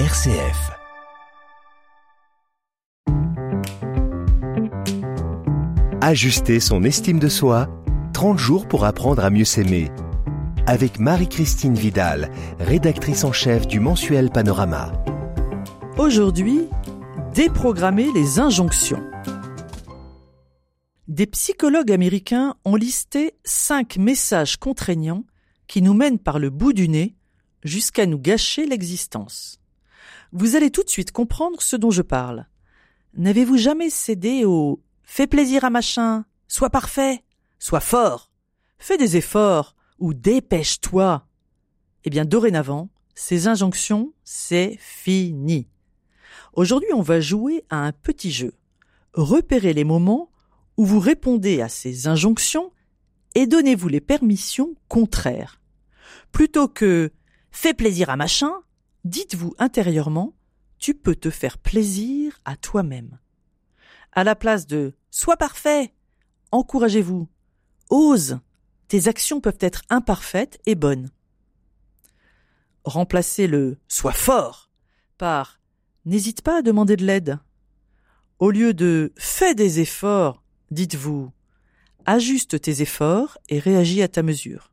RCF. Ajuster son estime de soi, 30 jours pour apprendre à mieux s'aimer. Avec Marie-Christine Vidal, rédactrice en chef du mensuel Panorama. Aujourd'hui, déprogrammer les injonctions. Des psychologues américains ont listé cinq messages contraignants qui nous mènent par le bout du nez jusqu'à nous gâcher l'existence. Vous allez tout de suite comprendre ce dont je parle. N'avez-vous jamais cédé au fais plaisir à machin, sois parfait, sois fort, fais des efforts ou dépêche-toi? Eh bien, dorénavant, ces injonctions, c'est fini. Aujourd'hui, on va jouer à un petit jeu. Repérez les moments où vous répondez à ces injonctions et donnez-vous les permissions contraires. Plutôt que fais plaisir à machin, dites-vous intérieurement tu peux te faire plaisir à toi-même. À la place de sois parfait, encouragez-vous, ose, tes actions peuvent être imparfaites et bonnes. Remplacez le sois fort par n'hésite pas à demander de l'aide. Au lieu de fais des efforts, dites-vous ajuste tes efforts et réagis à ta mesure.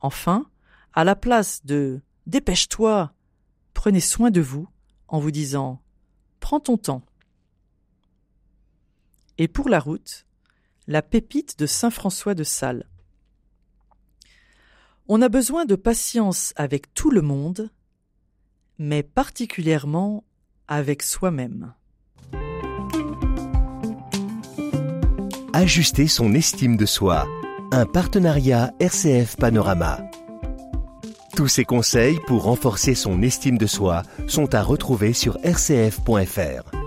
Enfin, à la place de dépêche-toi, prenez soin de vous en vous disant prends ton temps. Et pour la route, la pépite de Saint François de Sales. On a besoin de patience avec tout le monde, mais particulièrement avec soi-même. Ajuster son estime de soi. Un partenariat RCF Panorama. Tous ces conseils pour renforcer son estime de soi sont à retrouver sur rcf.fr.